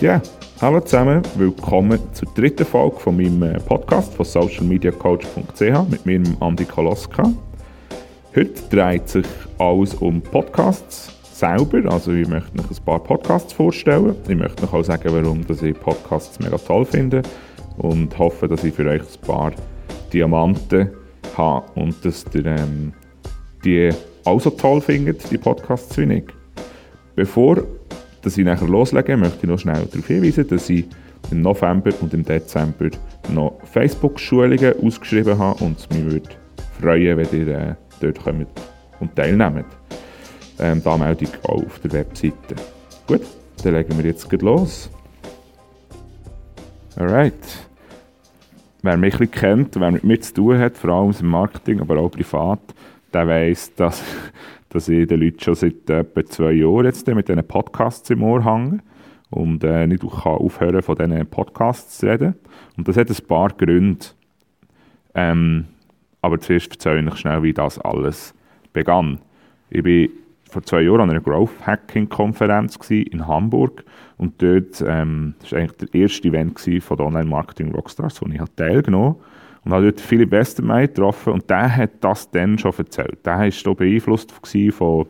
Ja, hallo zusammen, willkommen zur dritten Folge von meinem äh, Podcast von socialmediacoach.ch mit mir, Andi Koloska. Heute dreht sich alles um Podcasts selber, also ich möchte euch ein paar Podcasts vorstellen. Ich möchte euch auch sagen, warum ich Podcasts mega toll finde und hoffe, dass ich für euch ein paar Diamanten habe und dass ihr ähm, die auch so toll findet, die Podcasts wie ich. Bevor dass ich nachher loslege, möchte ich noch schnell darauf hinweisen, dass ich im November und im Dezember noch Facebook-Schulungen ausgeschrieben habe und es mich würde freuen, wenn ihr äh, dort kommt und teilnehmt. Ähm, die Anmeldung auch auf der Webseite. Gut, dann legen wir jetzt los. Alright. Wer mich ein kennt, wer mit mir zu tun hat, vor allem im Marketing, aber auch privat, der weiß, dass dass ich den Leuten schon seit etwa zwei Jahren jetzt mit diesen Podcasts im Ohr hänge und äh, nicht aufhören von diesen Podcasts zu reden. Und das hat ein paar Gründe. Ähm, aber zuerst erzähle ich schnell, wie das alles begann. Ich war vor zwei Jahren an einer Growth Hacking Konferenz in Hamburg und dort ähm, das war eigentlich der erste Event von den Online Marketing Rockstars, wo ich teilgenommen habe und habe dort Philipp Westermeier getroffen und der hat das dann schon erzählt. Der war so beeinflusst von, von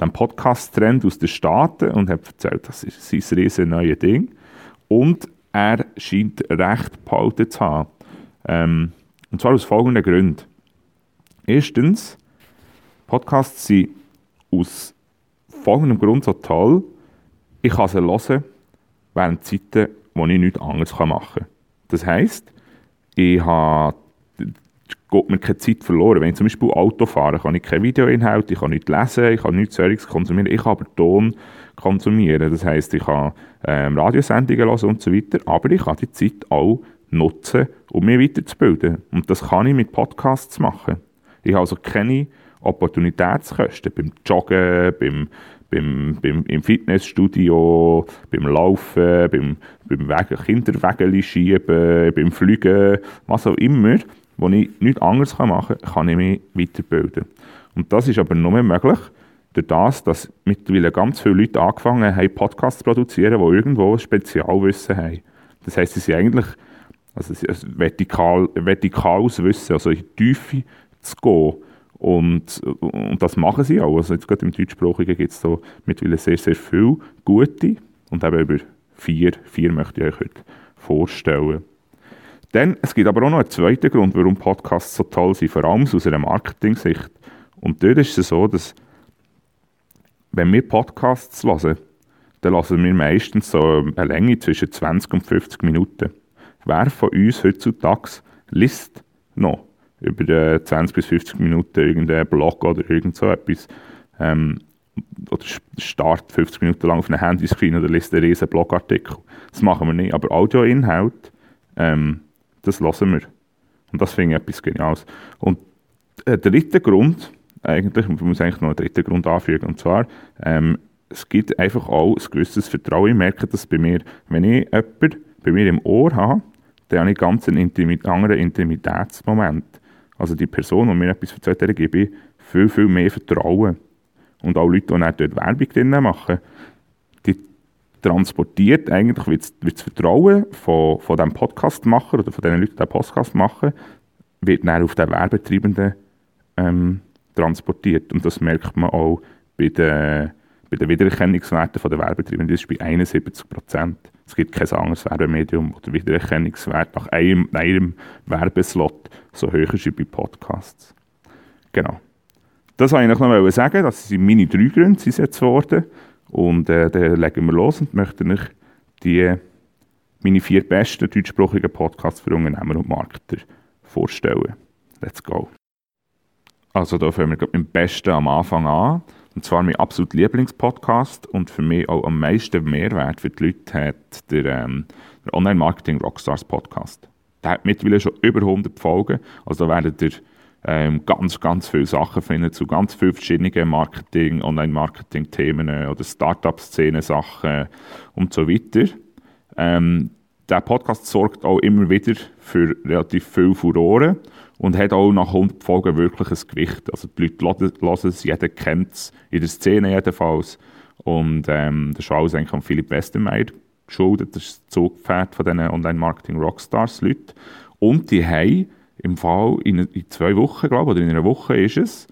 dem Podcast-Trend aus den Staaten und hat erzählt, das ist sein riesen neues Ding. Und er scheint recht behalten zu haben. Ähm, und zwar aus folgenden Gründen. Erstens, Podcasts sind aus folgendem Grund so toll, ich kann sie hören während Zeiten, wo ich nichts anderes machen kann. Das heisst, ich habe geht mir keine Zeit verloren. Wenn ich zum Beispiel Auto fahre, kann ich keine Videoinhalte, ich kann nicht lesen, ich kann nichts solches konsumieren, ich kann aber Ton konsumieren. Das heisst, ich kann ähm, Radiosendungen hören und so weiter, aber ich kann die Zeit auch nutzen, um mich weiterzubilden. Und das kann ich mit Podcasts machen. Ich habe also keine Opportunitätskosten beim Joggen, beim beim, beim, im Fitnessstudio, beim Laufen, beim, beim Wege, Kinderwägeli schieben, beim Fliegen, was auch immer, wo ich nichts anderes machen kann, kann ich mich weiterbilden. Und das ist aber nur möglich, durch das, dass mittlerweile ganz viele Leute angefangen haben, Podcasts zu produzieren, die irgendwo ein Spezialwissen haben. Das heisst, sie sind eigentlich also vertikal, vertikales Wissen, also in die Tiefe zu gehen und, und das machen sie auch. Also jetzt gerade im Deutschsprachigen gibt es da mittlerweile sehr, sehr viele gute und eben über vier, vier möchte ich euch heute vorstellen. Dann, es gibt aber auch noch einen zweiten Grund, warum Podcasts so toll sind, vor allem aus einer Marketing-Sicht. Und dort ist es so, dass wenn wir Podcasts hören, dann hören wir meistens so eine Länge zwischen 20 und 50 Minuten. Wer von uns heutzutage liest noch? Über 20 bis 50 Minuten irgendeinen Blog oder irgend so etwas. Ähm, oder start 50 Minuten lang auf einem Handyscreen oder liest einen riesen Blogartikel. Das machen wir nicht. Aber Audioinhalt, ähm, das lassen wir. Und das finde ich etwas Geniales. Und äh, der dritte Grund, eigentlich, man muss eigentlich noch einen dritten Grund anfügen, und zwar, ähm, es gibt einfach auch ein gewisses Vertrauen. Ich merke das bei mir, wenn ich jemanden bei mir im Ohr habe, dann habe ich ganz einen Intimi anderen Intimitätsmoment. Also die Person, die mir etwas erzählt, der gebe ich viel, viel mehr Vertrauen. Und auch Leute, die dort Werbung drin machen, die transportiert eigentlich wird das Vertrauen von, von diesem Podcastmacher oder von den Leuten, die diesen Podcast machen, wird dann auf den Werbetreibenden ähm, transportiert. Und das merkt man auch bei den, bei den Wiedererkennungswerten der Werbetreibenden. Das ist bei 71 Prozent. Es gibt kein anderes Werbemedium, wo der Wiedererkennungswert nach einem, einem Werbeslot so hoch ist wie bei Podcasts. Genau. Das wollte ich noch sagen. Das sind meine drei Gründe, sind jetzt worden. Und äh, dann legen wir los und möchte euch die, meine vier besten deutschsprachigen Podcasts für Unternehmer und Marketer vorstellen. Let's go. Also da fangen wir mit dem Besten am Anfang an. Und zwar mein absolut Lieblingspodcast und für mich auch am meisten Mehrwert für die Leute hat der, ähm, der Online-Marketing Rockstars Podcast. Der hat mittlerweile schon über 100 Folgen, also werdet ihr ähm, ganz, ganz viele Sachen finden zu ganz vielen verschiedenen Marketing, Online-Marketing-Themen oder Startup-Szene-Sachen und so weiter. Ähm, der Podcast sorgt auch immer wieder für relativ viel Furore und hat auch nach 100 Folgen wirklich ein Gewicht. Also die Leute hören es, jeder kennt es, in der Szene jedenfalls. Und ähm, das ist alles eigentlich an Philipp Westermeier geschuldet. Das ist das Zugpferd von diesen Online-Marketing-Rockstars-Leuten. Und die haben im Fall in, in zwei Wochen, glaube ich, oder in einer Woche ist es,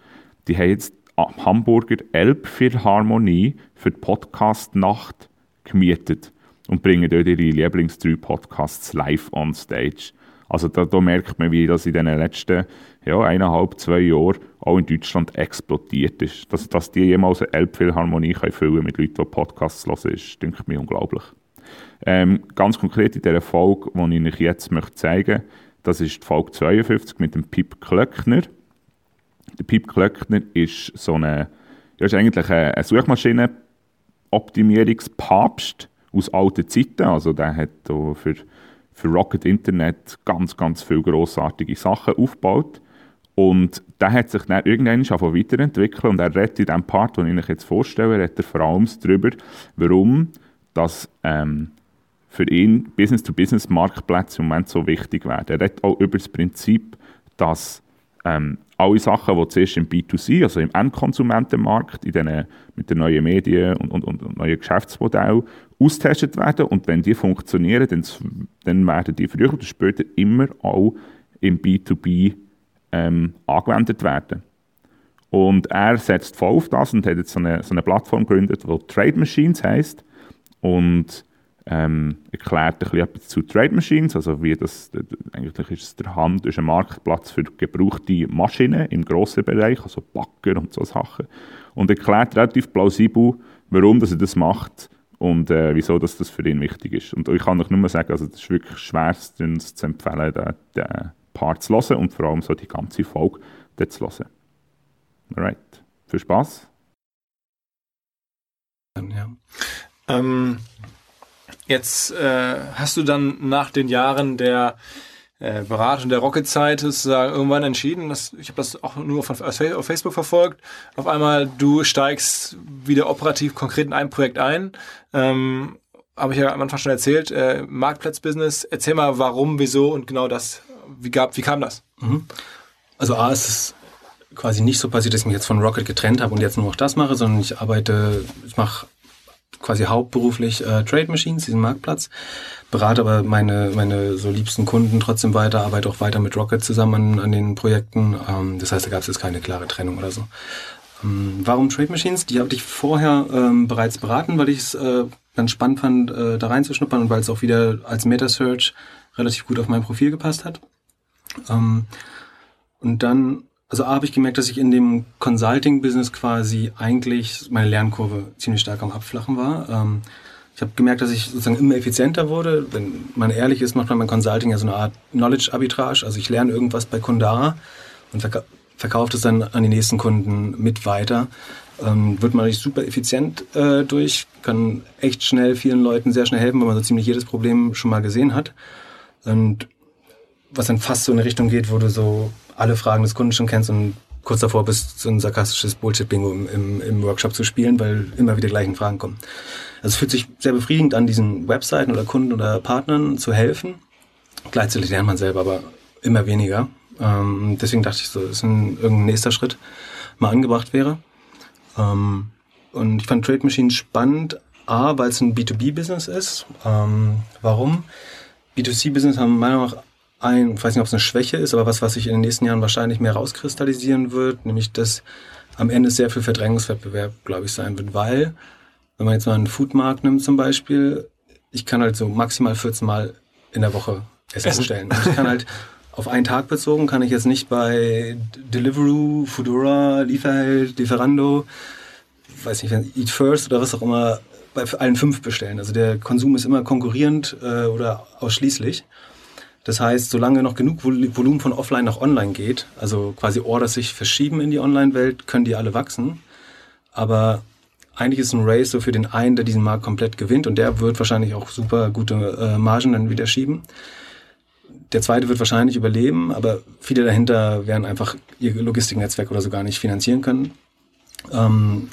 die haben jetzt Hamburger Elbphilharmonie für die Podcast-Nacht gemietet und bringen dort ihre Lieblings drei Podcasts live on stage. Also da, da, merkt man, wie das in den letzten ja, eineinhalb, zwei Jahren auch in Deutschland explodiert ist. Dass, dass die jemals eine Elbphilharmonie können füllen mit Leuten, die Podcasts hören, ist, denke ich mir, unglaublich. Ähm, ganz konkret in dieser Folge, die ich euch jetzt zeigen möchte, das ist die Folge 52 mit dem Pip Klöckner. Der Pip Klöckner ist so eine, ja, ist eigentlich ein Suchmaschinenoptimierungspapst aus alten Zeiten. Also der hat für, für Rocket Internet ganz, ganz viele grossartige Sachen aufgebaut. Und der hat sich dann irgendwann schon weiterentwickelt und er redet in dem Part, den ich euch jetzt vorstelle, redet er vor allem darüber, warum dass, ähm, für ihn Business-to-Business-Marktplätze im Moment so wichtig werden. Er redet auch über das Prinzip, dass ähm, alle Sachen, die zuerst im B2C, also im Endkonsumentenmarkt, in den, mit den neuen Medien und, und, und neuen Geschäftsmodellen austestet werden und wenn die funktionieren, dann, dann werden die früher oder später immer auch im B2B ähm, angewendet werden. Und er setzt voll auf das und hat jetzt so eine, so eine Plattform gegründet, die Trade Machines heisst und ähm, erklärt ein bisschen etwas zu Trade Machines, also wie das, eigentlich ist es der Hand, ist ein Marktplatz für gebrauchte Maschinen im grossen Bereich, also Backer und so Sachen. Und erklärt relativ plausibel, warum dass er das macht und äh, wieso dass das für ihn wichtig ist. Und ich kann euch nur sagen, also das ist wirklich schwerstens zu empfehlen, den, den Part zu hören und vor allem so die ganze Folge zu hören. Alright, viel Spaß. Ja. Ähm, Jetzt äh, hast du dann nach den Jahren der äh, Beratung der Rocket-Zeit sozusagen irgendwann entschieden, dass, ich habe das auch nur von, auf Facebook verfolgt, auf einmal du steigst wieder operativ konkret in ein Projekt ein. Ähm, habe ich ja am Anfang schon erzählt, äh, Marktplatzbusiness. Erzähl mal, warum, wieso und genau das. Wie, gab, wie kam das? Mhm. Also A, ist es quasi nicht so passiert, dass ich mich jetzt von Rocket getrennt habe und jetzt nur noch das mache, sondern ich arbeite, ich mache quasi hauptberuflich äh, Trade Machines, diesen Marktplatz, berate aber meine, meine so liebsten Kunden trotzdem weiter, arbeite auch weiter mit Rocket zusammen an, an den Projekten. Ähm, das heißt, da gab es jetzt keine klare Trennung oder so. Ähm, warum Trade Machines? Die habe ich vorher ähm, bereits beraten, weil ich es äh, ganz spannend fand, äh, da reinzuschnuppern und weil es auch wieder als Meta-Search relativ gut auf mein Profil gepasst hat. Ähm, und dann also A, habe ich gemerkt, dass ich in dem Consulting-Business quasi eigentlich meine Lernkurve ziemlich stark am Abflachen war. Ähm, ich habe gemerkt, dass ich sozusagen immer effizienter wurde. Wenn man ehrlich ist, macht man beim Consulting ja so eine Art Knowledge-Arbitrage. Also ich lerne irgendwas bei Kunde A und verka verkaufe es dann an die nächsten Kunden mit weiter. Ähm, wird man natürlich super effizient äh, durch, kann echt schnell vielen Leuten sehr schnell helfen, weil man so ziemlich jedes Problem schon mal gesehen hat. Und was dann fast so in eine Richtung geht, wo du so alle Fragen des Kunden schon kennst und kurz davor bist, so ein sarkastisches Bullshit-Bingo im, im, im, Workshop zu spielen, weil immer wieder gleichen Fragen kommen. Also es fühlt sich sehr befriedigend an, diesen Webseiten oder Kunden oder Partnern zu helfen. Gleichzeitig lernt man selber aber immer weniger. Ähm, deswegen dachte ich so, dass ein irgendein nächster Schritt mal angebracht wäre. Ähm, und ich fand Trade Machines spannend, A, weil es ein B2B-Business ist. Ähm, warum? B2C-Business haben meiner Meinung nach ein, ich weiß nicht, ob es eine Schwäche ist, aber was, was sich in den nächsten Jahren wahrscheinlich mehr rauskristallisieren wird, nämlich dass am Ende sehr viel Verdrängungswettbewerb, glaube ich, sein wird, weil, wenn man jetzt mal einen Foodmarkt nimmt zum Beispiel, ich kann halt so maximal 14 Mal in der Woche Essen bestellen. Und ich kann halt auf einen Tag bezogen, kann ich jetzt nicht bei Deliveroo, Foodora, Lieferheld, Lieferando, weiß nicht, Eat First oder was auch immer, bei allen fünf bestellen. Also der Konsum ist immer konkurrierend äh, oder ausschließlich. Das heißt, solange noch genug Volumen von offline nach online geht, also quasi Orders sich verschieben in die Online-Welt, können die alle wachsen. Aber eigentlich ist ein Race so für den einen, der diesen Markt komplett gewinnt und der wird wahrscheinlich auch super gute äh, Margen dann wieder schieben. Der zweite wird wahrscheinlich überleben, aber viele dahinter werden einfach ihr Logistiknetzwerk oder so gar nicht finanzieren können. Ähm,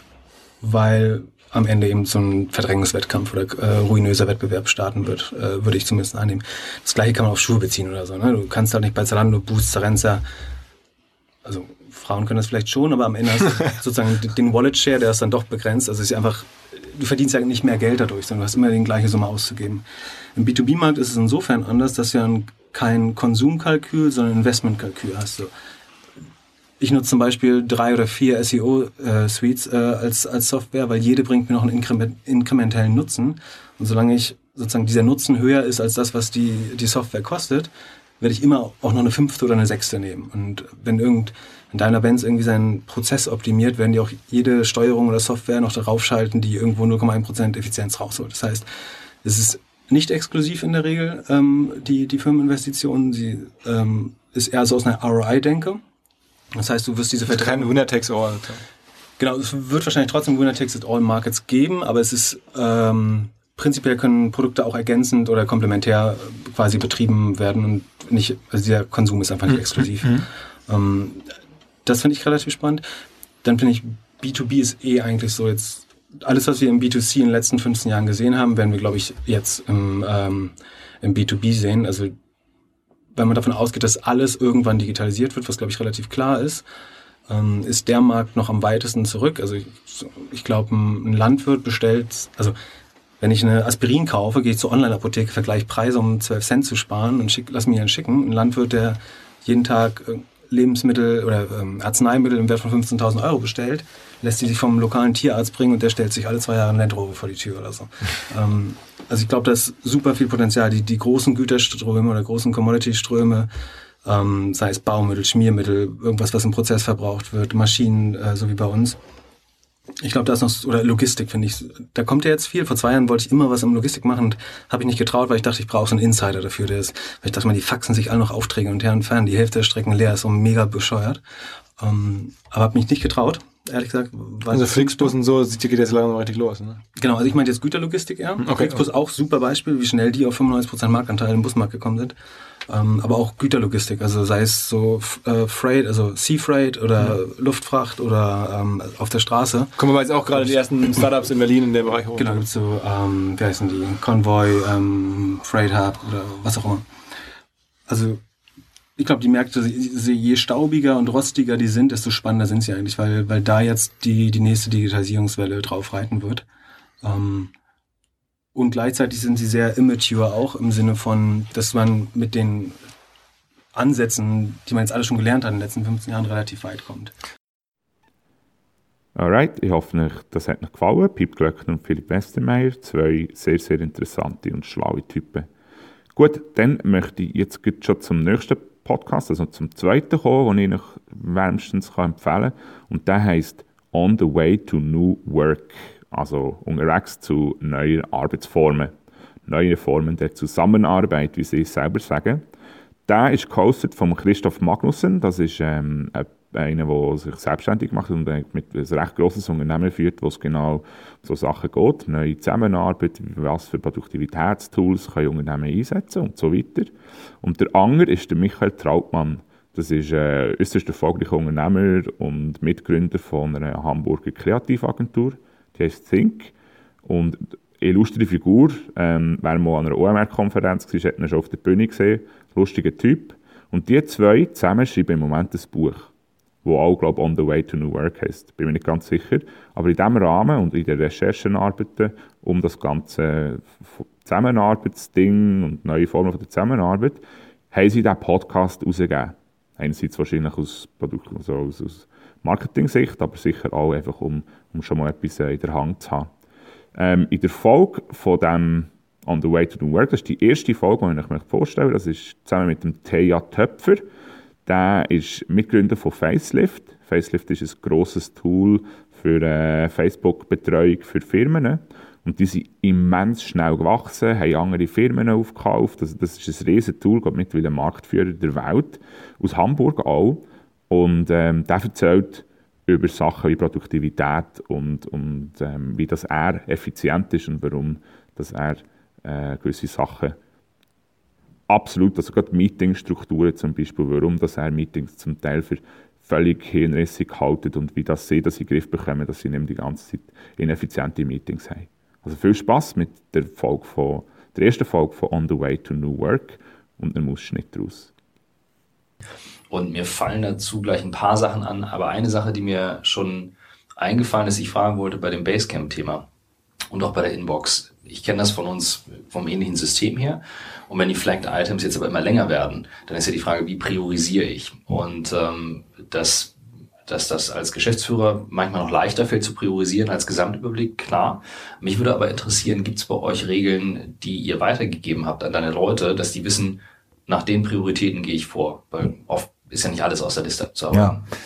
weil am Ende eben so ein Verdrängungswettkampf oder äh, ruinöser Wettbewerb starten wird, äh, würde ich zumindest annehmen. Das gleiche kann man auf Schuhe beziehen oder so. Ne? Du kannst halt nicht bei Zalando, Boost, Zarenza, also Frauen können das vielleicht schon, aber am Ende hast du sozusagen den Wallet-Share, der ist dann doch begrenzt. Also es ist einfach, du verdienst ja nicht mehr Geld dadurch, sondern du hast immer die gleiche Summe auszugeben. Im B2B-Markt ist es insofern anders, dass du ja kein Konsumkalkül, sondern Investmentkalkül hast. So ich nutze zum Beispiel drei oder vier SEO-Suites äh, äh, als, als Software, weil jede bringt mir noch einen Inkrement, inkrementellen Nutzen. Und solange ich sozusagen dieser Nutzen höher ist als das, was die, die Software kostet, werde ich immer auch noch eine fünfte oder eine sechste nehmen. Und wenn irgend wenn Benz irgendwie seinen Prozess optimiert, werden die auch jede Steuerung oder Software noch darauf schalten, die irgendwo 0,1% Effizienz rausholt. Das heißt, es ist nicht exklusiv in der Regel ähm, die, die Firmeninvestition. Sie ähm, ist eher so aus einer ROI-Denke. Das heißt, du wirst diese Verträge. Kein Winner takes all. Genau, es wird wahrscheinlich trotzdem Winner takes all Markets geben, aber es ist ähm, prinzipiell können Produkte auch ergänzend oder komplementär quasi betrieben werden und nicht, also der Konsum ist einfach nicht mhm. exklusiv. Mhm. Ähm, das finde ich relativ spannend. Dann finde ich, B2B ist eh eigentlich so jetzt, alles, was wir im B2C in den letzten 15 Jahren gesehen haben, werden wir, glaube ich, jetzt im, ähm, im B2B sehen. Also wenn man davon ausgeht, dass alles irgendwann digitalisiert wird, was glaube ich relativ klar ist, ähm, ist der Markt noch am weitesten zurück. Also ich, ich glaube, ein Landwirt bestellt, also wenn ich eine Aspirin kaufe, gehe ich zur Online-Apotheke, vergleiche Preise, um 12 Cent zu sparen und schick, lass mir einen schicken. Ein Landwirt, der jeden Tag äh, Lebensmittel oder ähm, Arzneimittel im Wert von 15.000 Euro bestellt, lässt die sich vom lokalen Tierarzt bringen und der stellt sich alle zwei Jahre ein Land Rover vor die Tür oder so. ähm, also ich glaube, da ist super viel Potenzial. Die, die großen Güterströme oder großen Commodity-Ströme, ähm, sei es Baumittel, Schmiermittel, irgendwas, was im Prozess verbraucht wird, Maschinen, äh, so wie bei uns. Ich glaube, da ist noch, oder Logistik, finde ich, da kommt ja jetzt viel. Vor zwei Jahren wollte ich immer was im Logistik machen und habe ich nicht getraut, weil ich dachte, ich brauche so einen Insider dafür. Der ist, weil ich dachte, man, die faxen sich alle noch Aufträge und her und fern, die Hälfte der Strecken leer ist so mega bescheuert. Ähm, aber habe mich nicht getraut ehrlich gesagt. Also Flixbus und so geht jetzt langsam richtig los, ne? Genau, also ich meine jetzt Güterlogistik eher. Okay, Flixbus okay. auch super Beispiel, wie schnell die auf 95% Marktanteil im Busmarkt gekommen sind. Ähm, aber auch Güterlogistik, also sei es so äh, Freight, also Sea Freight oder mhm. Luftfracht oder ähm, auf der Straße. Kommen wir jetzt auch gerade die ersten Startups in Berlin in dem Bereich hoch. Genau, so, ähm, wie heißen die? Convoy, ähm, Freight Hub oder was auch immer. Also ich glaube, die Märkte, je staubiger und rostiger die sind, desto spannender sind sie eigentlich, weil, weil da jetzt die, die nächste Digitalisierungswelle drauf reiten wird. Ähm, und gleichzeitig sind sie sehr immature auch im Sinne von, dass man mit den Ansätzen, die man jetzt alle schon gelernt hat in den letzten 15 Jahren, relativ weit kommt. Alright, ich hoffe, das hat euch gefallen. Piep Glöckner und Philipp Westermeier, zwei sehr, sehr interessante und schlaue Typen. Gut, dann möchte ich jetzt schon zum nächsten Podcast, also zum zweiten kommen, den ich euch wärmstens empfehlen kann. Und der heißt On the Way to New Work, also unterwegs zu neuen Arbeitsformen, neue Formen der Zusammenarbeit, wie sie es selber sagen. Der ist gehostet von Christoph Magnussen, das ist ähm, ein einer, der sich selbstständig macht und mit ein recht grosses Unternehmen führt, wo es genau um so Sachen geht, neue Zusammenarbeit, was für Produktivitätstools können Unternehmen einsetzen und so weiter. Und der andere ist der Michael Trautmann. Das ist äh, äußerst erfolgreicher Unternehmer und Mitgründer von einer Hamburger Kreativagentur, die heißt Think. Und eine illustre Figur, ähm, wer mal an einer OMR-Konferenz war, hat ihn schon auf der Bühne gesehen, lustiger Typ. Und die zwei zusammen schreiben im Moment ein Buch wo auch, glaube On the Way to New Work heißt. Bin mir nicht ganz sicher. Aber in diesem Rahmen und in den Recherchenarbeiten um das ganze Zusammenarbeitsding und neue Formen der Zusammenarbeit, haben sie diesen Podcast herausgegeben. Einerseits wahrscheinlich aus, also aus, aus Marketing-Sicht, aber sicher auch einfach, um, um schon mal etwas in der Hand zu haben. Ähm, in der Folge von dem On the Way to New Work, das ist die erste Folge, die ich mir vorstelle, das ist zusammen mit dem Thea Töpfer, der ist Mitgründer von Facelift. Facelift ist ein grosses Tool für äh, Facebook-Betreuung für Firmen. Und die sind immens schnell gewachsen, haben andere Firmen aufgekauft. Also das ist ein riesiges Tool, geht mittlerweile Marktführer der Welt, aus Hamburg auch. Und ähm, der erzählt über Sachen wie Produktivität und, und ähm, wie das er effizient ist und warum dass er äh, gewisse Sachen absolut, also gerade Meetingstrukturen zum Beispiel, warum dass er Meetings zum Teil für völlig hirnrissig halten und wie das sie das in den Griff bekommen, dass sie nicht die ganze Zeit ineffiziente Meetings haben. Also viel Spaß mit der, Folge von, der ersten Folge von On the Way to New Work und einem Ausschnitt daraus. Und mir fallen dazu gleich ein paar Sachen an, aber eine Sache, die mir schon eingefallen ist, ich fragen wollte bei dem Basecamp-Thema und auch bei der Inbox. Ich kenne das von uns vom ähnlichen System her. Und wenn die Flagged Items jetzt aber immer länger werden, dann ist ja die Frage, wie priorisiere ich? Und ähm, das, dass das als Geschäftsführer manchmal noch leichter fällt zu priorisieren als Gesamtüberblick, klar. Mich würde aber interessieren, gibt es bei euch Regeln, die ihr weitergegeben habt an deine Leute, dass die wissen, nach den Prioritäten gehe ich vor? Weil oft ist ja nicht alles aus der Liste zu arbeiten. Ja.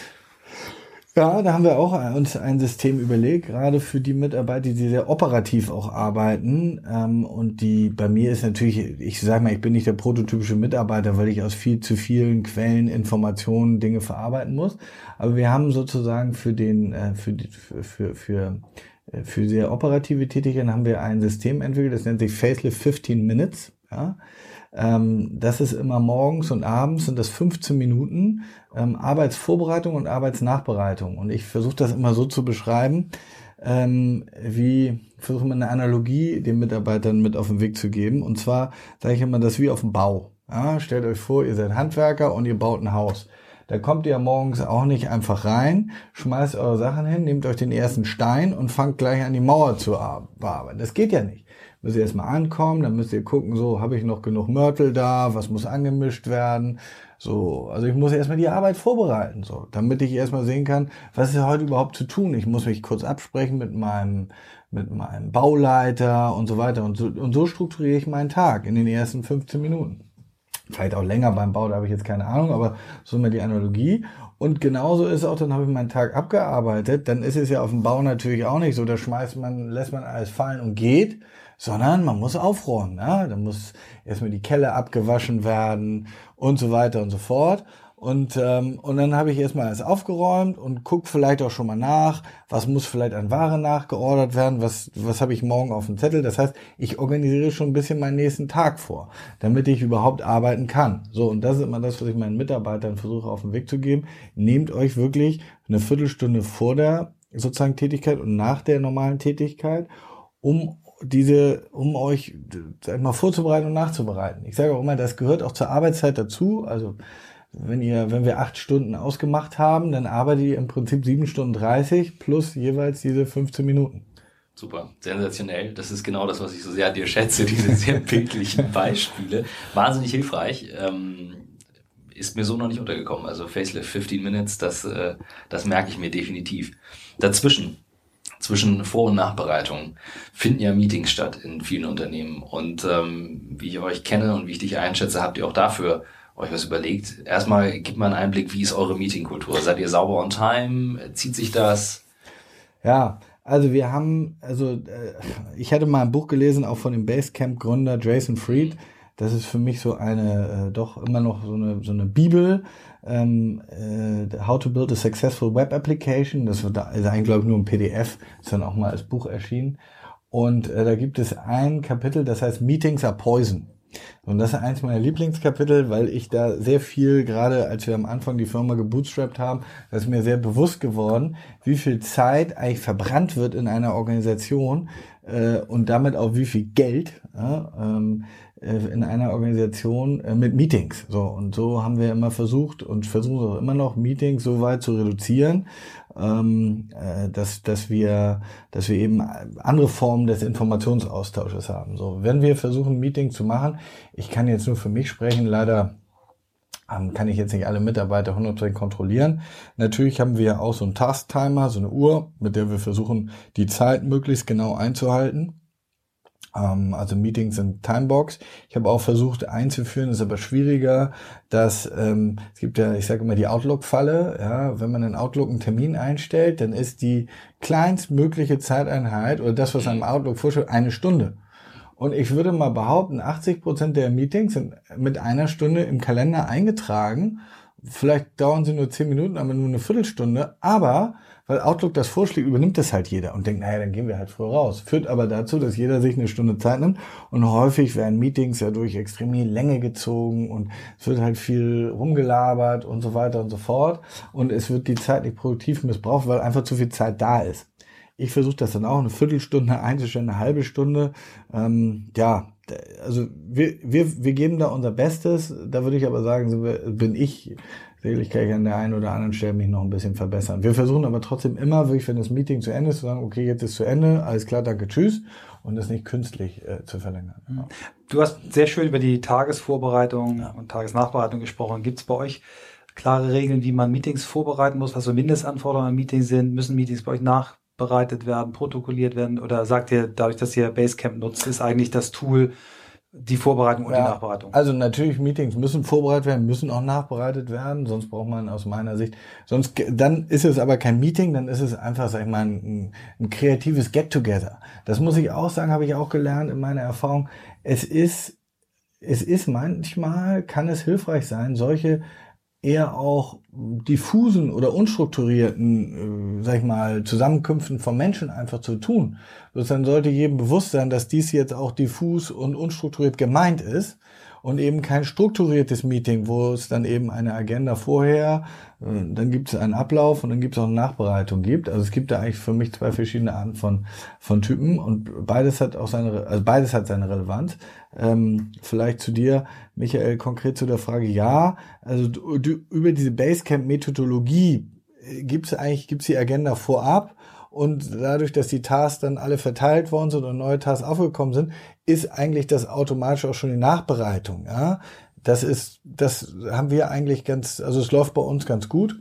Ja, da haben wir auch uns ein System überlegt, gerade für die Mitarbeiter, die sehr operativ auch arbeiten. Ähm, und die bei mir ist natürlich, ich sage mal, ich bin nicht der prototypische Mitarbeiter, weil ich aus viel zu vielen Quellen, Informationen, Dinge verarbeiten muss. Aber wir haben sozusagen für den, äh, für, für, für, für äh, für sehr operative Tätigkeiten haben wir ein System entwickelt, das nennt sich Facelift 15 Minutes. Ja? Ähm, das ist immer morgens und abends sind das 15 Minuten ähm, Arbeitsvorbereitung und Arbeitsnachbereitung. Und ich versuche das immer so zu beschreiben, ähm, wie versuche man eine Analogie den Mitarbeitern mit auf den Weg zu geben. Und zwar sage ich immer, das wie auf dem Bau. Ja, stellt euch vor, ihr seid Handwerker und ihr baut ein Haus. Da kommt ihr morgens auch nicht einfach rein, schmeißt eure Sachen hin, nehmt euch den ersten Stein und fangt gleich an die Mauer zu bearbeiten. Das geht ja nicht müsst ihr erstmal ankommen, dann müsst ihr gucken, so, habe ich noch genug Mörtel da, was muss angemischt werden, so, also ich muss erstmal die Arbeit vorbereiten, so, damit ich erstmal sehen kann, was ist heute überhaupt zu tun. Ich muss mich kurz absprechen mit meinem, mit meinem Bauleiter und so weiter und so, und so strukturiere ich meinen Tag in den ersten 15 Minuten. Vielleicht auch länger beim Bau, da habe ich jetzt keine Ahnung, aber so mir die Analogie. Und genauso ist auch, dann habe ich meinen Tag abgearbeitet, dann ist es ja auf dem Bau natürlich auch nicht so, da schmeißt man, lässt man alles fallen und geht, sondern man muss aufräumen. Ja? Da muss erstmal die Kelle abgewaschen werden und so weiter und so fort. Und, ähm, und dann habe ich erstmal alles aufgeräumt und guck vielleicht auch schon mal nach, was muss vielleicht an Ware nachgeordert werden, was, was habe ich morgen auf dem Zettel. Das heißt, ich organisiere schon ein bisschen meinen nächsten Tag vor, damit ich überhaupt arbeiten kann. So, und das ist immer das, was ich meinen Mitarbeitern versuche auf den Weg zu geben. Nehmt euch wirklich eine Viertelstunde vor der sozusagen Tätigkeit und nach der normalen Tätigkeit, um diese, um euch, sag mal, vorzubereiten und nachzubereiten. Ich sage auch immer, das gehört auch zur Arbeitszeit dazu. Also wenn ihr, wenn wir acht Stunden ausgemacht haben, dann arbeitet ihr im Prinzip sieben Stunden dreißig plus jeweils diese 15 Minuten. Super, sensationell. Das ist genau das, was ich so sehr an dir schätze, diese sehr bildlichen Beispiele. Wahnsinnig hilfreich. Ähm, ist mir so noch nicht untergekommen. Also Facelift 15 Minutes, das, äh, das merke ich mir definitiv. Dazwischen, zwischen Vor- und Nachbereitung finden ja Meetings statt in vielen Unternehmen. Und ähm, wie ich euch kenne und wie ich dich einschätze, habt ihr auch dafür euch was überlegt. Erstmal gibt mal einen Einblick, wie ist eure Meetingkultur? Seid ihr sauber on time? Zieht sich das? Ja, also wir haben, also äh, ich hatte mal ein Buch gelesen, auch von dem Basecamp-Gründer Jason Fried. Das ist für mich so eine, äh, doch immer noch so eine, so eine Bibel ähm, äh, How to Build a Successful Web Application. Das wird da, ist eigentlich, glaube ich, nur ein PDF, ist dann auch mal als Buch erschienen. Und äh, da gibt es ein Kapitel, das heißt Meetings are Poison. Und das ist eins meiner Lieblingskapitel, weil ich da sehr viel, gerade als wir am Anfang die Firma gebootstrapped haben, da ist mir sehr bewusst geworden, wie viel Zeit eigentlich verbrannt wird in einer Organisation äh, und damit auch wie viel Geld. Ja, ähm, äh, in einer Organisation äh, mit Meetings. So und so haben wir immer versucht und versuchen auch immer noch Meetings so weit zu reduzieren, ähm, äh, dass dass wir dass wir eben andere Formen des Informationsaustausches haben. So wenn wir versuchen Meetings zu machen, ich kann jetzt nur für mich sprechen, leider ähm, kann ich jetzt nicht alle Mitarbeiter 100% kontrollieren. Natürlich haben wir auch so einen Task-Timer, so eine Uhr, mit der wir versuchen, die Zeit möglichst genau einzuhalten. Ähm, also Meetings sind Timebox. Ich habe auch versucht einzuführen, ist aber schwieriger, dass ähm, es gibt ja, ich sage immer die Outlook-Falle. Ja, wenn man in Outlook einen Termin einstellt, dann ist die kleinstmögliche Zeiteinheit oder das, was einem Outlook vorstellt, eine Stunde. Und ich würde mal behaupten, 80 Prozent der Meetings sind mit einer Stunde im Kalender eingetragen Vielleicht dauern sie nur zehn Minuten, aber nur eine Viertelstunde. Aber weil Outlook das vorschlägt, übernimmt das halt jeder und denkt, naja, dann gehen wir halt früher raus. Führt aber dazu, dass jeder sich eine Stunde Zeit nimmt und häufig werden Meetings ja durch extrem die Länge gezogen und es wird halt viel rumgelabert und so weiter und so fort und es wird die Zeit nicht produktiv missbraucht, weil einfach zu viel Zeit da ist. Ich versuche das dann auch eine Viertelstunde einzustellen, eine halbe Stunde. Ähm, ja, also wir, wir, wir geben da unser Bestes. Da würde ich aber sagen, bin ich, sicherlich kann ich an der einen oder anderen Stelle mich noch ein bisschen verbessern. Wir versuchen aber trotzdem immer, wirklich, wenn das Meeting zu Ende ist, zu sagen, okay, jetzt ist zu Ende, alles klar, danke, tschüss. Und das nicht künstlich äh, zu verlängern. Ja. Du hast sehr schön über die Tagesvorbereitung ja. und Tagesnachbereitung gesprochen. Gibt es bei euch klare Regeln, wie man Meetings vorbereiten muss, was so Mindestanforderungen an Meetings sind? Müssen Meetings bei euch nach bereitet werden, protokolliert werden? Oder sagt ihr, dadurch, dass ihr Basecamp nutzt, ist eigentlich das Tool die Vorbereitung und ja, die Nachbereitung? Also natürlich, Meetings müssen vorbereitet werden, müssen auch nachbereitet werden, sonst braucht man aus meiner Sicht, sonst, dann ist es aber kein Meeting, dann ist es einfach, sag ich mal, ein, ein kreatives Get-Together. Das muss ich auch sagen, habe ich auch gelernt in meiner Erfahrung. Es ist, es ist manchmal, kann es hilfreich sein, solche eher auch diffusen oder unstrukturierten, äh, sag ich mal, Zusammenkünften von Menschen einfach zu tun. Dann sollte jedem bewusst sein, dass dies jetzt auch diffus und unstrukturiert gemeint ist und eben kein strukturiertes Meeting, wo es dann eben eine Agenda vorher, äh, dann gibt es einen Ablauf und dann gibt es auch eine Nachbereitung gibt. Also es gibt da eigentlich für mich zwei verschiedene Arten von, von Typen und beides hat auch seine, also beides hat seine Relevanz. Ähm, vielleicht zu dir, Michael, konkret zu der Frage, ja, also du, du, über diese Basecamp-Methodologie äh, gibt es eigentlich, gibt es die Agenda vorab und dadurch, dass die Tasks dann alle verteilt worden sind und neue Tasks aufgekommen sind, ist eigentlich das automatisch auch schon die Nachbereitung. Ja? Das ist, das haben wir eigentlich ganz, also es läuft bei uns ganz gut.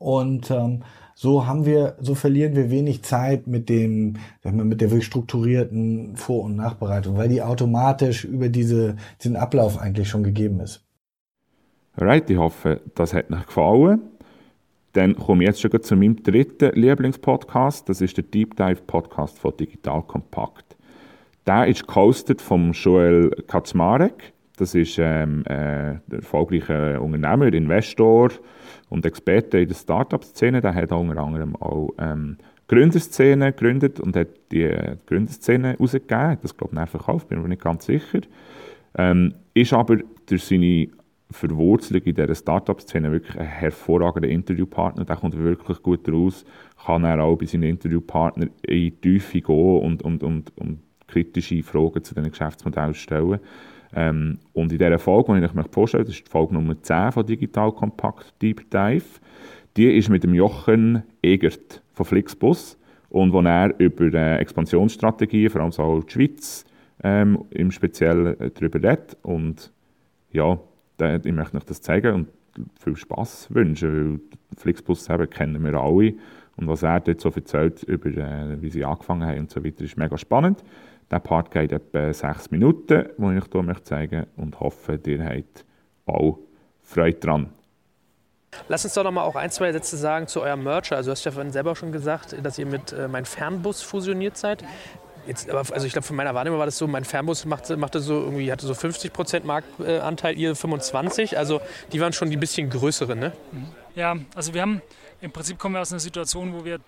Und ähm, so haben wir, so verlieren wir wenig Zeit mit dem, sagen wir, mit der wirklich strukturierten Vor- und Nachbereitung, weil die automatisch über diese, diesen Ablauf eigentlich schon gegeben ist. Alright, ich hoffe, das hat euch gefallen. Dann komme ich jetzt schon zu meinem dritten Lieblingspodcast. Das ist der Deep Dive Podcast von Digital Compact. Der ist gehostet vom Joel Kaczmarek. Das ist ähm, äh, der erfolgreiche Unternehmer, Investor und Experte in der Startup-Szene. Der hat unter anderem auch ähm, Gründerszene gegründet und hat die Gründerszene rausgegeben. Das glaube ich verkauft, bin mir nicht ganz sicher. Ähm, ist aber durch seine Verwurzelung in dieser Startup-Szene wirklich ein hervorragender Interviewpartner. Der kommt wirklich gut raus, kann er auch bei seinen Interviewpartnern in die Tiefe gehen und, und, und, und kritische Fragen zu diesen Geschäftsmodellen stellen. Ähm, und in dieser Folge, die ich euch vorstelle, das ist die Folge Nummer 10 von Digital Compact Deep Dive, die ist mit dem Jochen Egert von Flixbus und wo er über äh, Expansionsstrategien, vor allem so die Schweiz, ähm, im Speziellen äh, darüber redet. Und ja, ich möchte euch das zeigen und viel Spaß wünschen, weil Flixbus selber kennen wir alle. Und was er dort so erzählt, über, äh, wie sie angefangen haben und so weiter, ist mega spannend. Der Part geht etwa sechs Minuten, den ich hier möchte zeigen und hoffe, ihr habt auch Freude dran. Lass uns doch noch mal auch ein, zwei Sätze sagen zu eurem Merger. Also du hast ja vorhin selber schon gesagt, dass ihr mit äh, mein Fernbus fusioniert seid. Jetzt, aber also ich glaube, von meiner Wahrnehmung war das so, mein Fernbus machte, machte so irgendwie, hatte so 50 Prozent Marktanteil, ihr 25. Also die waren schon die bisschen größeren, ne? Ja, also wir haben, im Prinzip kommen wir aus einer Situation, wo wir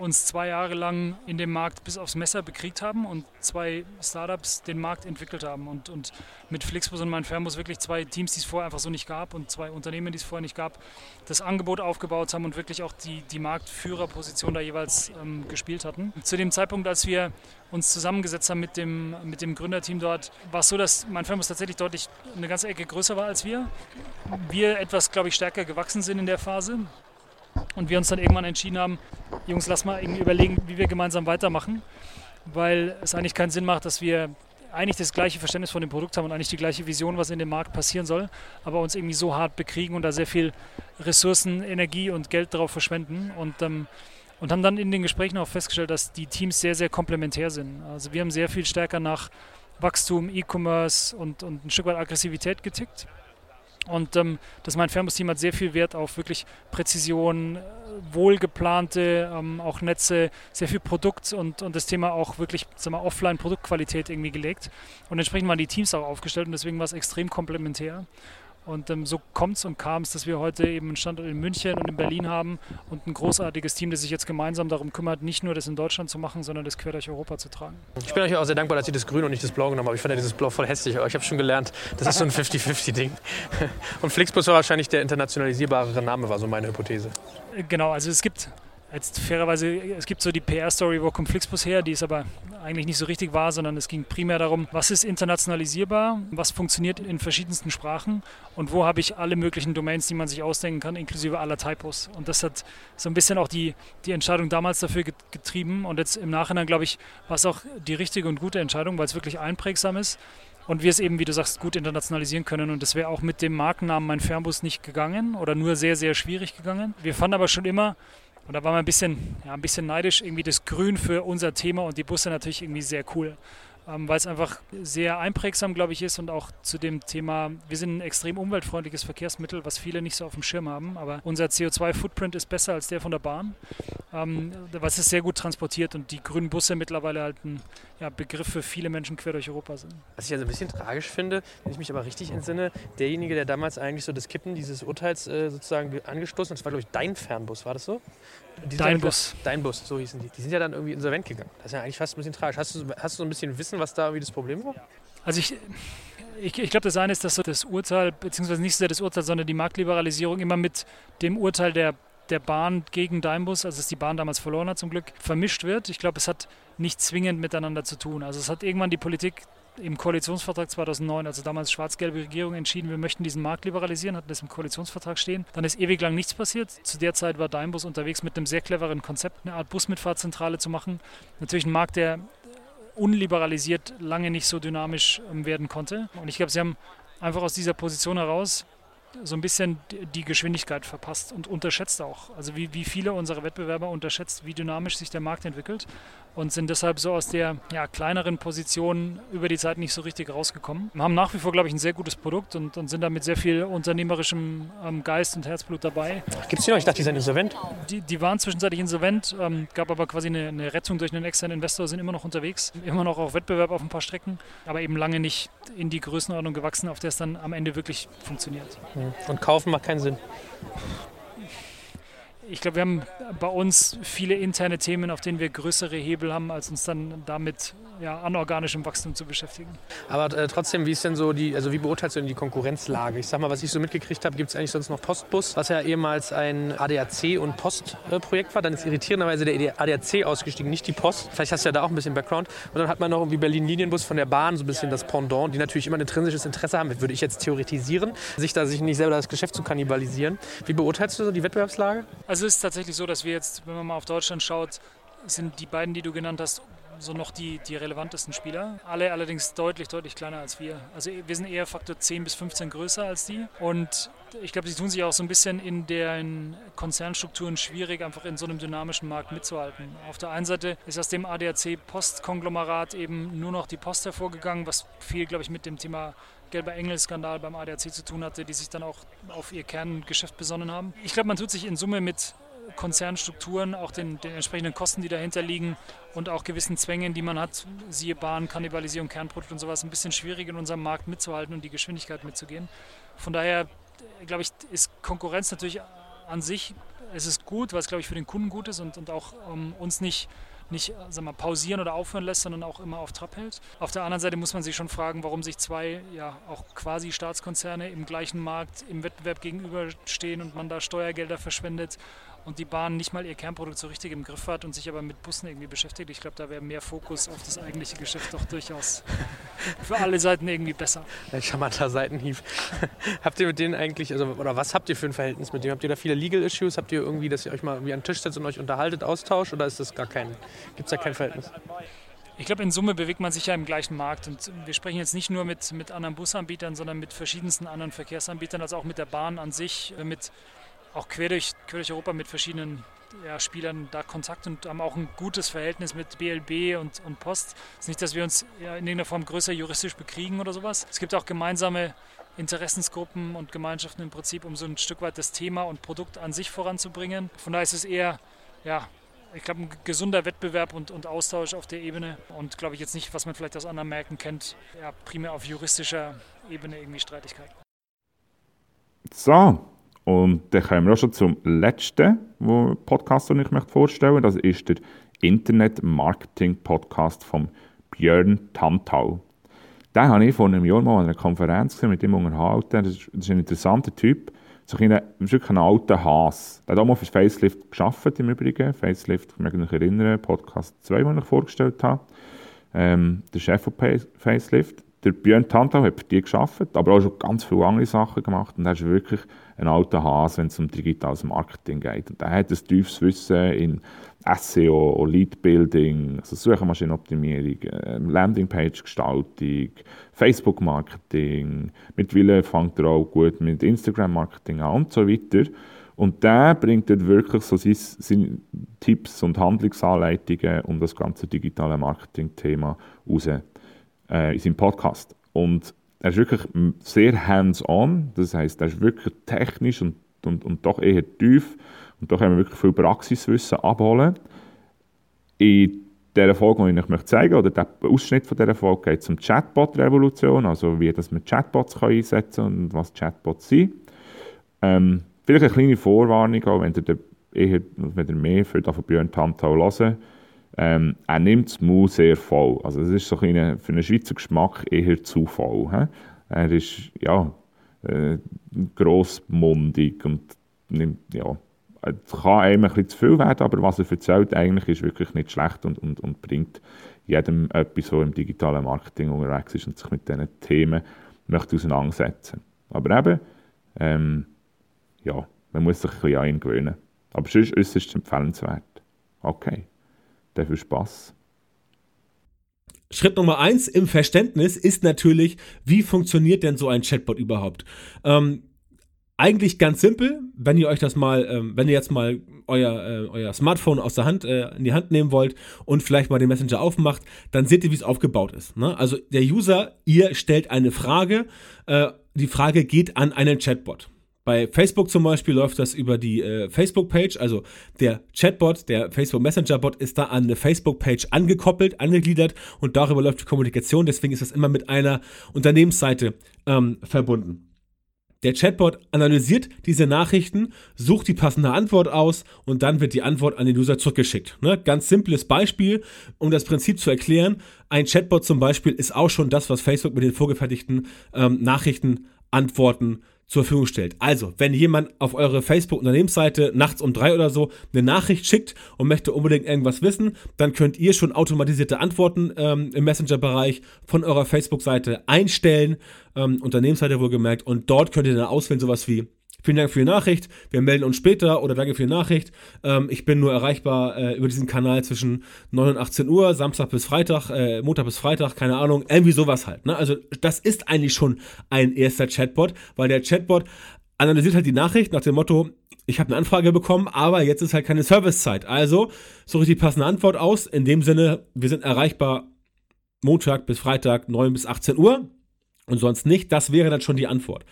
uns zwei Jahre lang in dem Markt bis aufs Messer bekriegt haben und zwei Startups den Markt entwickelt haben. Und, und mit Flixbus und Fernbus wirklich zwei Teams, die es vorher einfach so nicht gab und zwei Unternehmen, die es vorher nicht gab, das Angebot aufgebaut haben und wirklich auch die, die Marktführerposition da jeweils ähm, gespielt hatten. Zu dem Zeitpunkt, als wir uns zusammengesetzt haben mit dem, mit dem Gründerteam dort, war es so, dass mein Fernbus tatsächlich deutlich eine ganze Ecke größer war als wir. Wir etwas, glaube ich, stärker gewachsen sind in der Phase und wir uns dann irgendwann entschieden haben, Jungs, lass mal irgendwie überlegen, wie wir gemeinsam weitermachen, weil es eigentlich keinen Sinn macht, dass wir eigentlich das gleiche Verständnis von dem Produkt haben und eigentlich die gleiche Vision, was in dem Markt passieren soll, aber uns irgendwie so hart bekriegen und da sehr viel Ressourcen, Energie und Geld drauf verschwenden und ähm, und haben dann in den Gesprächen auch festgestellt, dass die Teams sehr, sehr komplementär sind. Also wir haben sehr viel stärker nach Wachstum, E-Commerce und, und ein Stück weit Aggressivität getickt. Und ähm, das mein Fernbus-Team hat sehr viel Wert auf wirklich Präzision, äh, wohlgeplante ähm, auch Netze, sehr viel Produkt und, und das Thema auch wirklich Offline-Produktqualität irgendwie gelegt. Und entsprechend waren die Teams auch aufgestellt und deswegen war es extrem komplementär. Und ähm, so kommt es und kam es, dass wir heute eben einen Standort in München und in Berlin haben und ein großartiges Team, das sich jetzt gemeinsam darum kümmert, nicht nur das in Deutschland zu machen, sondern das quer durch Europa zu tragen. Ich bin euch auch sehr dankbar, dass ihr das Grün und nicht das Blau genommen habt. Ich fand ja dieses Blau voll hässlich, aber ich habe schon gelernt, das ist so ein 50-50-Ding. Und Flixbus war wahrscheinlich der internationalisierbare Name, war so meine Hypothese. Genau, also es gibt Jetzt fairerweise, es gibt so die PR-Story, wo kommt Flixbus her, die ist aber eigentlich nicht so richtig wahr, sondern es ging primär darum, was ist internationalisierbar, was funktioniert in verschiedensten Sprachen und wo habe ich alle möglichen Domains, die man sich ausdenken kann, inklusive aller Typos. Und das hat so ein bisschen auch die, die Entscheidung damals dafür getrieben und jetzt im Nachhinein, glaube ich, war es auch die richtige und gute Entscheidung, weil es wirklich einprägsam ist und wir es eben, wie du sagst, gut internationalisieren können. Und das wäre auch mit dem Markennamen Mein Fernbus nicht gegangen oder nur sehr, sehr schwierig gegangen. Wir fanden aber schon immer, und da waren wir ein bisschen, ja, ein bisschen neidisch, irgendwie das Grün für unser Thema und die Busse natürlich irgendwie sehr cool. Ähm, weil es einfach sehr einprägsam, glaube ich, ist und auch zu dem Thema, wir sind ein extrem umweltfreundliches Verkehrsmittel, was viele nicht so auf dem Schirm haben, aber unser CO2-Footprint ist besser als der von der Bahn, ähm, was ist sehr gut transportiert und die grünen Busse mittlerweile halt ein ja, Begriff für viele Menschen quer durch Europa sind. Was ich also ein bisschen tragisch finde, wenn ich mich aber richtig entsinne, derjenige, der damals eigentlich so das Kippen dieses Urteils äh, sozusagen angestoßen hat, das war glaube ich dein Fernbus, war das so? Dein Bus. Dein Bus, so hießen die. Die sind ja dann irgendwie insolvent gegangen. Das ist ja eigentlich fast ein bisschen tragisch. Hast du, hast du so ein bisschen Wissen, was da irgendwie das Problem war? Also ich, ich, ich glaube, das eine ist, dass so das Urteil, beziehungsweise nicht so sehr das Urteil, sondern die Marktliberalisierung immer mit dem Urteil der, der Bahn gegen Daimbus, also dass die Bahn damals verloren hat zum Glück, vermischt wird. Ich glaube, es hat nicht zwingend miteinander zu tun. Also es hat irgendwann die Politik im Koalitionsvertrag 2009, also damals schwarz-gelbe Regierung, entschieden, wir möchten diesen Markt liberalisieren, hatten das im Koalitionsvertrag stehen. Dann ist ewig lang nichts passiert. Zu der Zeit war Daimbus unterwegs mit einem sehr cleveren Konzept, eine Art Busmitfahrzentrale zu machen. Natürlich ein Markt, der unliberalisiert lange nicht so dynamisch ähm, werden konnte. Und ich glaube, sie haben einfach aus dieser Position heraus so ein bisschen die Geschwindigkeit verpasst und unterschätzt auch. Also wie, wie viele unserer Wettbewerber unterschätzt, wie dynamisch sich der Markt entwickelt und sind deshalb so aus der ja, kleineren Position über die Zeit nicht so richtig rausgekommen. Wir haben nach wie vor, glaube ich, ein sehr gutes Produkt und, und sind da mit sehr viel unternehmerischem ähm, Geist und Herzblut dabei. Gibt es die noch? Ich dachte, die sind insolvent. Die, die waren zwischenzeitlich insolvent, ähm, gab aber quasi eine, eine, Rettung durch einen externen Investor, sind immer noch unterwegs, immer noch auf Wettbewerb auf ein paar Strecken, aber eben lange nicht in die Größenordnung gewachsen, auf der es dann am Ende wirklich funktioniert. Und kaufen macht keinen Sinn ich glaube, wir haben bei uns viele interne Themen, auf denen wir größere Hebel haben, als uns dann damit ja, anorganischem Wachstum zu beschäftigen. Aber äh, trotzdem, wie ist denn so die, also wie beurteilst du denn die Konkurrenzlage? Ich sag mal, was ich so mitgekriegt habe, gibt es eigentlich sonst noch Postbus, was ja ehemals ein ADAC und Postprojekt äh, war. Dann ist irritierenderweise der ADAC ausgestiegen, nicht die Post. Vielleicht hast du ja da auch ein bisschen Background. Und dann hat man noch irgendwie Berlin Linienbus von der Bahn, so ein bisschen das Pendant, die natürlich immer ein intrinsisches Interesse haben, würde ich jetzt theoretisieren, sich da sich nicht selber das Geschäft zu kannibalisieren. Wie beurteilst du so die Wettbewerbslage? Also es ist tatsächlich so, dass wir jetzt, wenn man mal auf Deutschland schaut, sind die beiden, die du genannt hast, so noch die, die relevantesten Spieler. Alle allerdings deutlich, deutlich kleiner als wir. Also wir sind eher Faktor 10 bis 15 größer als die. Und ich glaube, sie tun sich auch so ein bisschen in den Konzernstrukturen schwierig, einfach in so einem dynamischen Markt mitzuhalten. Auf der einen Seite ist aus dem ADAC-Postkonglomerat eben nur noch die Post hervorgegangen, was viel, glaube ich, mit dem Thema gelber Engel-Skandal beim ADAC zu tun hatte, die sich dann auch auf ihr Kerngeschäft besonnen haben. Ich glaube, man tut sich in Summe mit Konzernstrukturen, auch den, den, entsprechenden Kosten, die dahinter liegen und auch gewissen Zwängen, die man hat, siehe Bahn, Kannibalisierung, Kernprodukt und sowas, ein bisschen schwierig in unserem Markt mitzuhalten und die Geschwindigkeit mitzugehen. Von daher, glaube ich, ist Konkurrenz natürlich an sich, es ist gut, weil es, glaube ich, für den Kunden gut ist und, und auch um, uns nicht nicht sag mal, pausieren oder aufhören lässt, sondern auch immer auf Trab hält. Auf der anderen Seite muss man sich schon fragen, warum sich zwei ja auch quasi Staatskonzerne im gleichen Markt im Wettbewerb gegenüberstehen und man da Steuergelder verschwendet und die Bahn nicht mal ihr Kernprodukt so richtig im Griff hat und sich aber mit Bussen irgendwie beschäftigt. Ich glaube, da wäre mehr Fokus auf das eigentliche Geschäft doch durchaus für alle Seiten irgendwie besser. Ein charmanter Seitenhieb. habt ihr mit denen eigentlich, also, oder was habt ihr für ein Verhältnis mit denen? Habt ihr da viele Legal Issues? Habt ihr irgendwie, dass ihr euch mal irgendwie an den Tisch setzt und euch unterhaltet, austauscht oder ist das gar kein, gibt es da kein Verhältnis? Ich glaube, in Summe bewegt man sich ja im gleichen Markt. Und wir sprechen jetzt nicht nur mit, mit anderen Busanbietern, sondern mit verschiedensten anderen Verkehrsanbietern, also auch mit der Bahn an sich, äh, mit auch quer durch, quer durch Europa mit verschiedenen ja, Spielern da Kontakt und haben auch ein gutes Verhältnis mit BLB und, und Post. Es ist nicht, dass wir uns ja, in irgendeiner Form größer juristisch bekriegen oder sowas. Es gibt auch gemeinsame Interessensgruppen und Gemeinschaften im Prinzip, um so ein Stück weit das Thema und Produkt an sich voranzubringen. Von daher ist es eher, ja, ich glaube, ein gesunder Wettbewerb und, und Austausch auf der Ebene und glaube ich jetzt nicht, was man vielleicht aus anderen Märkten kennt, ja, primär auf juristischer Ebene irgendwie Streitigkeiten. So, und dann kommen wir auch schon zum letzten Podcast, den ich möchte vorstellen möchte. Das ist der Internet-Marketing-Podcast von Björn Tantau. Den habe ich vor einem Jahr mal an einer Konferenz mit ihm unterhalten. Das ist, ein interessanter Typ. So ein, wirklich ein alter Haas. Der hat auch mal für Facelift geschafft im Übrigen. Facelift, ich mich erinnern, Podcast 2, den ich vorgestellt habe. Ähm, der Chef von Facelift. Der Björn Tantau hat für die geschafft, aber auch schon ganz viele andere Sachen gemacht. Und er ist wirklich ein alter Hase, wenn es um digitales Marketing geht. Und er hat ein tiefes Wissen in SEO, Lead-Building, also Suchmaschinenoptimierung, ähm, Landingpage-Gestaltung, Facebook-Marketing. Mittlerweile fängt er auch gut mit Instagram-Marketing an und so weiter. Und der bringt dort wirklich so seine, seine Tipps und Handlungsanleitungen um das ganze digitale Marketing-Thema raus äh, in seinem Podcast. Und er ist wirklich sehr hands-on, das heißt, er ist wirklich technisch und, und, und doch eher tief und da können wir wirklich viel Praxiswissen abholen. In dieser Folge, die ich euch zeigen möchte, oder der Ausschnitt von dieser Folge geht um Chatbot-Revolution, also wie dass man Chatbots einsetzen kann und was Chatbots sind. Ähm, vielleicht eine kleine Vorwarnung, auch wenn ihr, eher, wenn ihr mehr von Björn Tantau hören ähm, er nimmt das Mau sehr voll. Also es ist so ein für einen Schweizer Geschmack eher zu voll. He? Er ist ja äh, grossmundig und nimmt, ja, es kann einem ein bisschen zu viel werden, aber was er erzählt, eigentlich ist wirklich nicht schlecht und, und, und bringt jedem etwas, der im digitalen Marketing unterwegs ist und sich mit diesen Themen möchte auseinandersetzen. Aber eben, ähm, ja, man muss sich ein bisschen an ihn gewöhnen. Aber sonst ist es empfehlenswert. Okay viel Spaß. Schritt Nummer eins im Verständnis ist natürlich, wie funktioniert denn so ein Chatbot überhaupt? Ähm, eigentlich ganz simpel, wenn ihr euch das mal, ähm, wenn ihr jetzt mal euer, äh, euer Smartphone aus der Hand äh, in die Hand nehmen wollt und vielleicht mal den Messenger aufmacht, dann seht ihr, wie es aufgebaut ist. Ne? Also der User, ihr stellt eine Frage, äh, die Frage geht an einen Chatbot. Bei Facebook zum Beispiel läuft das über die äh, Facebook-Page, also der Chatbot, der Facebook Messenger-Bot ist da an eine Facebook-Page angekoppelt, angegliedert und darüber läuft die Kommunikation. Deswegen ist das immer mit einer Unternehmensseite ähm, verbunden. Der Chatbot analysiert diese Nachrichten, sucht die passende Antwort aus und dann wird die Antwort an den User zurückgeschickt. Ne? Ganz simples Beispiel, um das Prinzip zu erklären. Ein Chatbot zum Beispiel ist auch schon das, was Facebook mit den vorgefertigten ähm, Nachrichten antworten zur Verfügung stellt. Also, wenn jemand auf eure Facebook-Unternehmensseite nachts um drei oder so eine Nachricht schickt und möchte unbedingt irgendwas wissen, dann könnt ihr schon automatisierte Antworten ähm, im Messenger-Bereich von eurer Facebook-Seite einstellen, ähm, Unternehmensseite wohlgemerkt, und dort könnt ihr dann auswählen, sowas wie Vielen Dank für die Nachricht. Wir melden uns später oder danke für die Nachricht. Ähm, ich bin nur erreichbar äh, über diesen Kanal zwischen 9 und 18 Uhr, Samstag bis Freitag, äh, Montag bis Freitag, keine Ahnung, irgendwie sowas halt. Ne? Also das ist eigentlich schon ein erster Chatbot, weil der Chatbot analysiert halt die Nachricht nach dem Motto, ich habe eine Anfrage bekommen, aber jetzt ist halt keine Servicezeit. Also suche ich die passende Antwort aus. In dem Sinne, wir sind erreichbar Montag bis Freitag 9 bis 18 Uhr und sonst nicht. Das wäre dann schon die Antwort.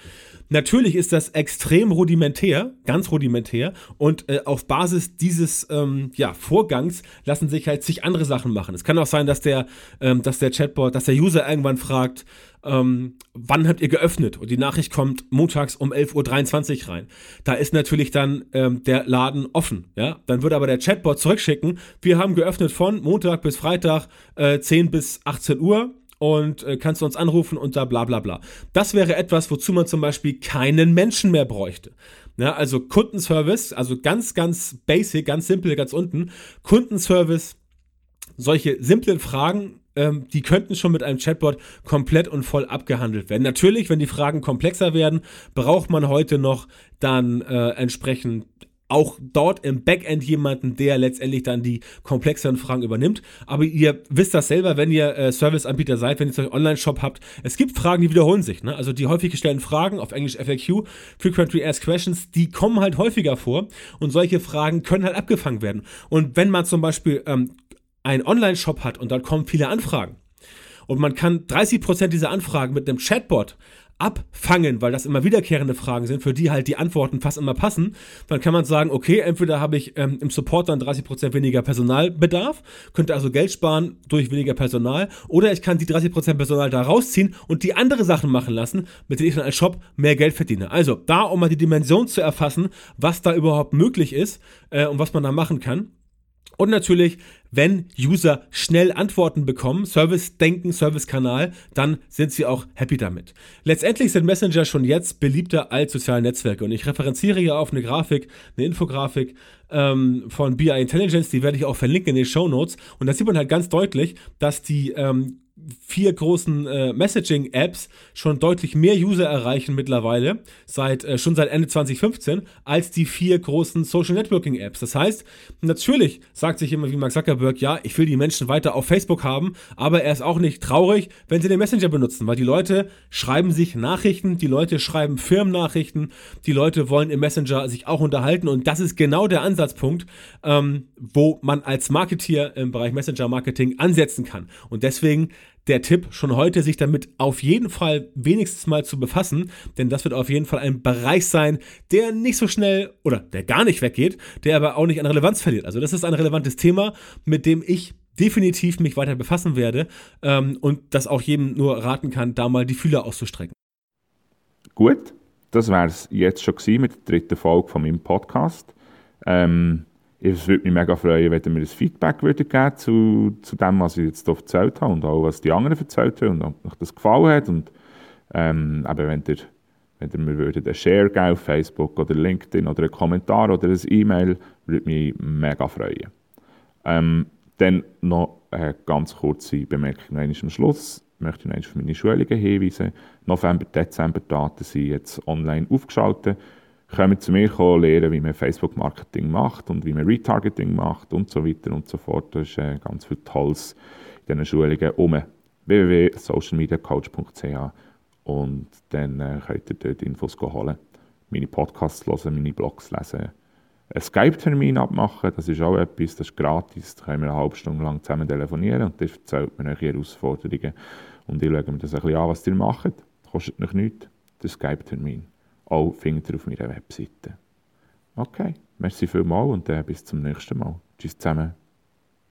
Natürlich ist das extrem rudimentär, ganz rudimentär und äh, auf Basis dieses ähm, ja, Vorgangs lassen sich halt zig andere Sachen machen. Es kann auch sein, dass der, ähm, dass der Chatbot, dass der User irgendwann fragt, ähm, wann habt ihr geöffnet? Und die Nachricht kommt montags um 11.23 Uhr rein. Da ist natürlich dann ähm, der Laden offen. Ja? Dann würde aber der Chatbot zurückschicken, wir haben geöffnet von Montag bis Freitag äh, 10 bis 18 Uhr und äh, kannst du uns anrufen und da bla bla bla. Das wäre etwas, wozu man zum Beispiel keinen Menschen mehr bräuchte. Ja, also Kundenservice, also ganz, ganz basic, ganz simpel, ganz unten. Kundenservice, solche simplen Fragen, ähm, die könnten schon mit einem Chatbot komplett und voll abgehandelt werden. Natürlich, wenn die Fragen komplexer werden, braucht man heute noch dann äh, entsprechend auch dort im Backend jemanden, der letztendlich dann die komplexeren Fragen übernimmt. Aber ihr wisst das selber, wenn ihr äh, Serviceanbieter seid, wenn ihr euch Online-Shop habt. Es gibt Fragen, die wiederholen sich. Ne? Also die häufig gestellten Fragen, auf Englisch FAQ, Frequently Asked Questions, die kommen halt häufiger vor. Und solche Fragen können halt abgefangen werden. Und wenn man zum Beispiel ähm, einen Online-Shop hat und dann kommen viele Anfragen und man kann 30% dieser Anfragen mit einem Chatbot abfangen, weil das immer wiederkehrende Fragen sind, für die halt die Antworten fast immer passen, dann kann man sagen, okay, entweder habe ich ähm, im Support dann 30% weniger Personalbedarf, könnte also Geld sparen durch weniger Personal, oder ich kann die 30% Personal da rausziehen und die andere Sachen machen lassen, mit denen ich dann als Shop mehr Geld verdiene. Also da, um mal die Dimension zu erfassen, was da überhaupt möglich ist äh, und was man da machen kann. Und natürlich, wenn User schnell Antworten bekommen, Service-Denken, Service-Kanal, dann sind sie auch happy damit. Letztendlich sind Messenger schon jetzt beliebter als soziale Netzwerke. Und ich referenziere hier auf eine Grafik, eine Infografik ähm, von BI Intelligence, die werde ich auch verlinken in den Show Notes. Und da sieht man halt ganz deutlich, dass die ähm, vier großen äh, Messaging-Apps schon deutlich mehr User erreichen mittlerweile, seit, äh, schon seit Ende 2015, als die vier großen Social Networking-Apps. Das heißt, natürlich sagt sich immer wie Mark Zuckerberg, ja, ich will die Menschen weiter auf Facebook haben, aber er ist auch nicht traurig, wenn sie den Messenger benutzen, weil die Leute schreiben sich Nachrichten, die Leute schreiben Firmennachrichten, die Leute wollen im Messenger sich auch unterhalten und das ist genau der Ansatzpunkt, ähm, wo man als Marketeer im Bereich Messenger-Marketing ansetzen kann. Und deswegen der Tipp, schon heute sich damit auf jeden Fall wenigstens mal zu befassen, denn das wird auf jeden Fall ein Bereich sein, der nicht so schnell oder der gar nicht weggeht, der aber auch nicht an Relevanz verliert. Also das ist ein relevantes Thema, mit dem ich definitiv mich weiter befassen werde ähm, und das auch jedem nur raten kann, da mal die Fühler auszustrecken. Gut, das wäre es jetzt schon gewesen mit der dritten Folge von meinem Podcast. Ähm, es würde mich mega freuen, wenn ihr mir ein Feedback würdet geben zu, zu dem, was ich jetzt hier erzählt habe und auch was die anderen erzählt haben und ob euch das gefallen hat. Und ähm, eben, wenn ihr, wenn ihr mir würdet einen Share geben auf Facebook oder LinkedIn oder einen Kommentar oder ein E-Mail, würde mich mega freuen. Ähm, dann noch eine ganz kurze Bemerkung am Schluss. Ich möchte noch auf meine Schulungen hinweisen. November, Dezember Daten sind jetzt online aufgeschaltet kommen zu mir kommen, lernen, wie man Facebook-Marketing macht und wie man Retargeting macht und so weiter und so fort. Da ist äh, ganz viel Tolles in diesen Schulungen um www.socialmediacoach.ch und dann äh, könnt ihr dort Infos holen, meine Podcasts hören, meine Blogs lesen, einen Skype-Termin abmachen, das ist auch etwas, das ist gratis, da können wir eine halbe Stunde lang zusammen telefonieren und das erzählt mir eure Herausforderungen. Und ich schaue mir das ein bisschen an, was ihr macht. Kostet noch nichts, der Skype-Termin auch findet ihr auf meiner Webseite. Okay, merci vielmals und äh, bis zum nächsten Mal. Tschüss zusammen.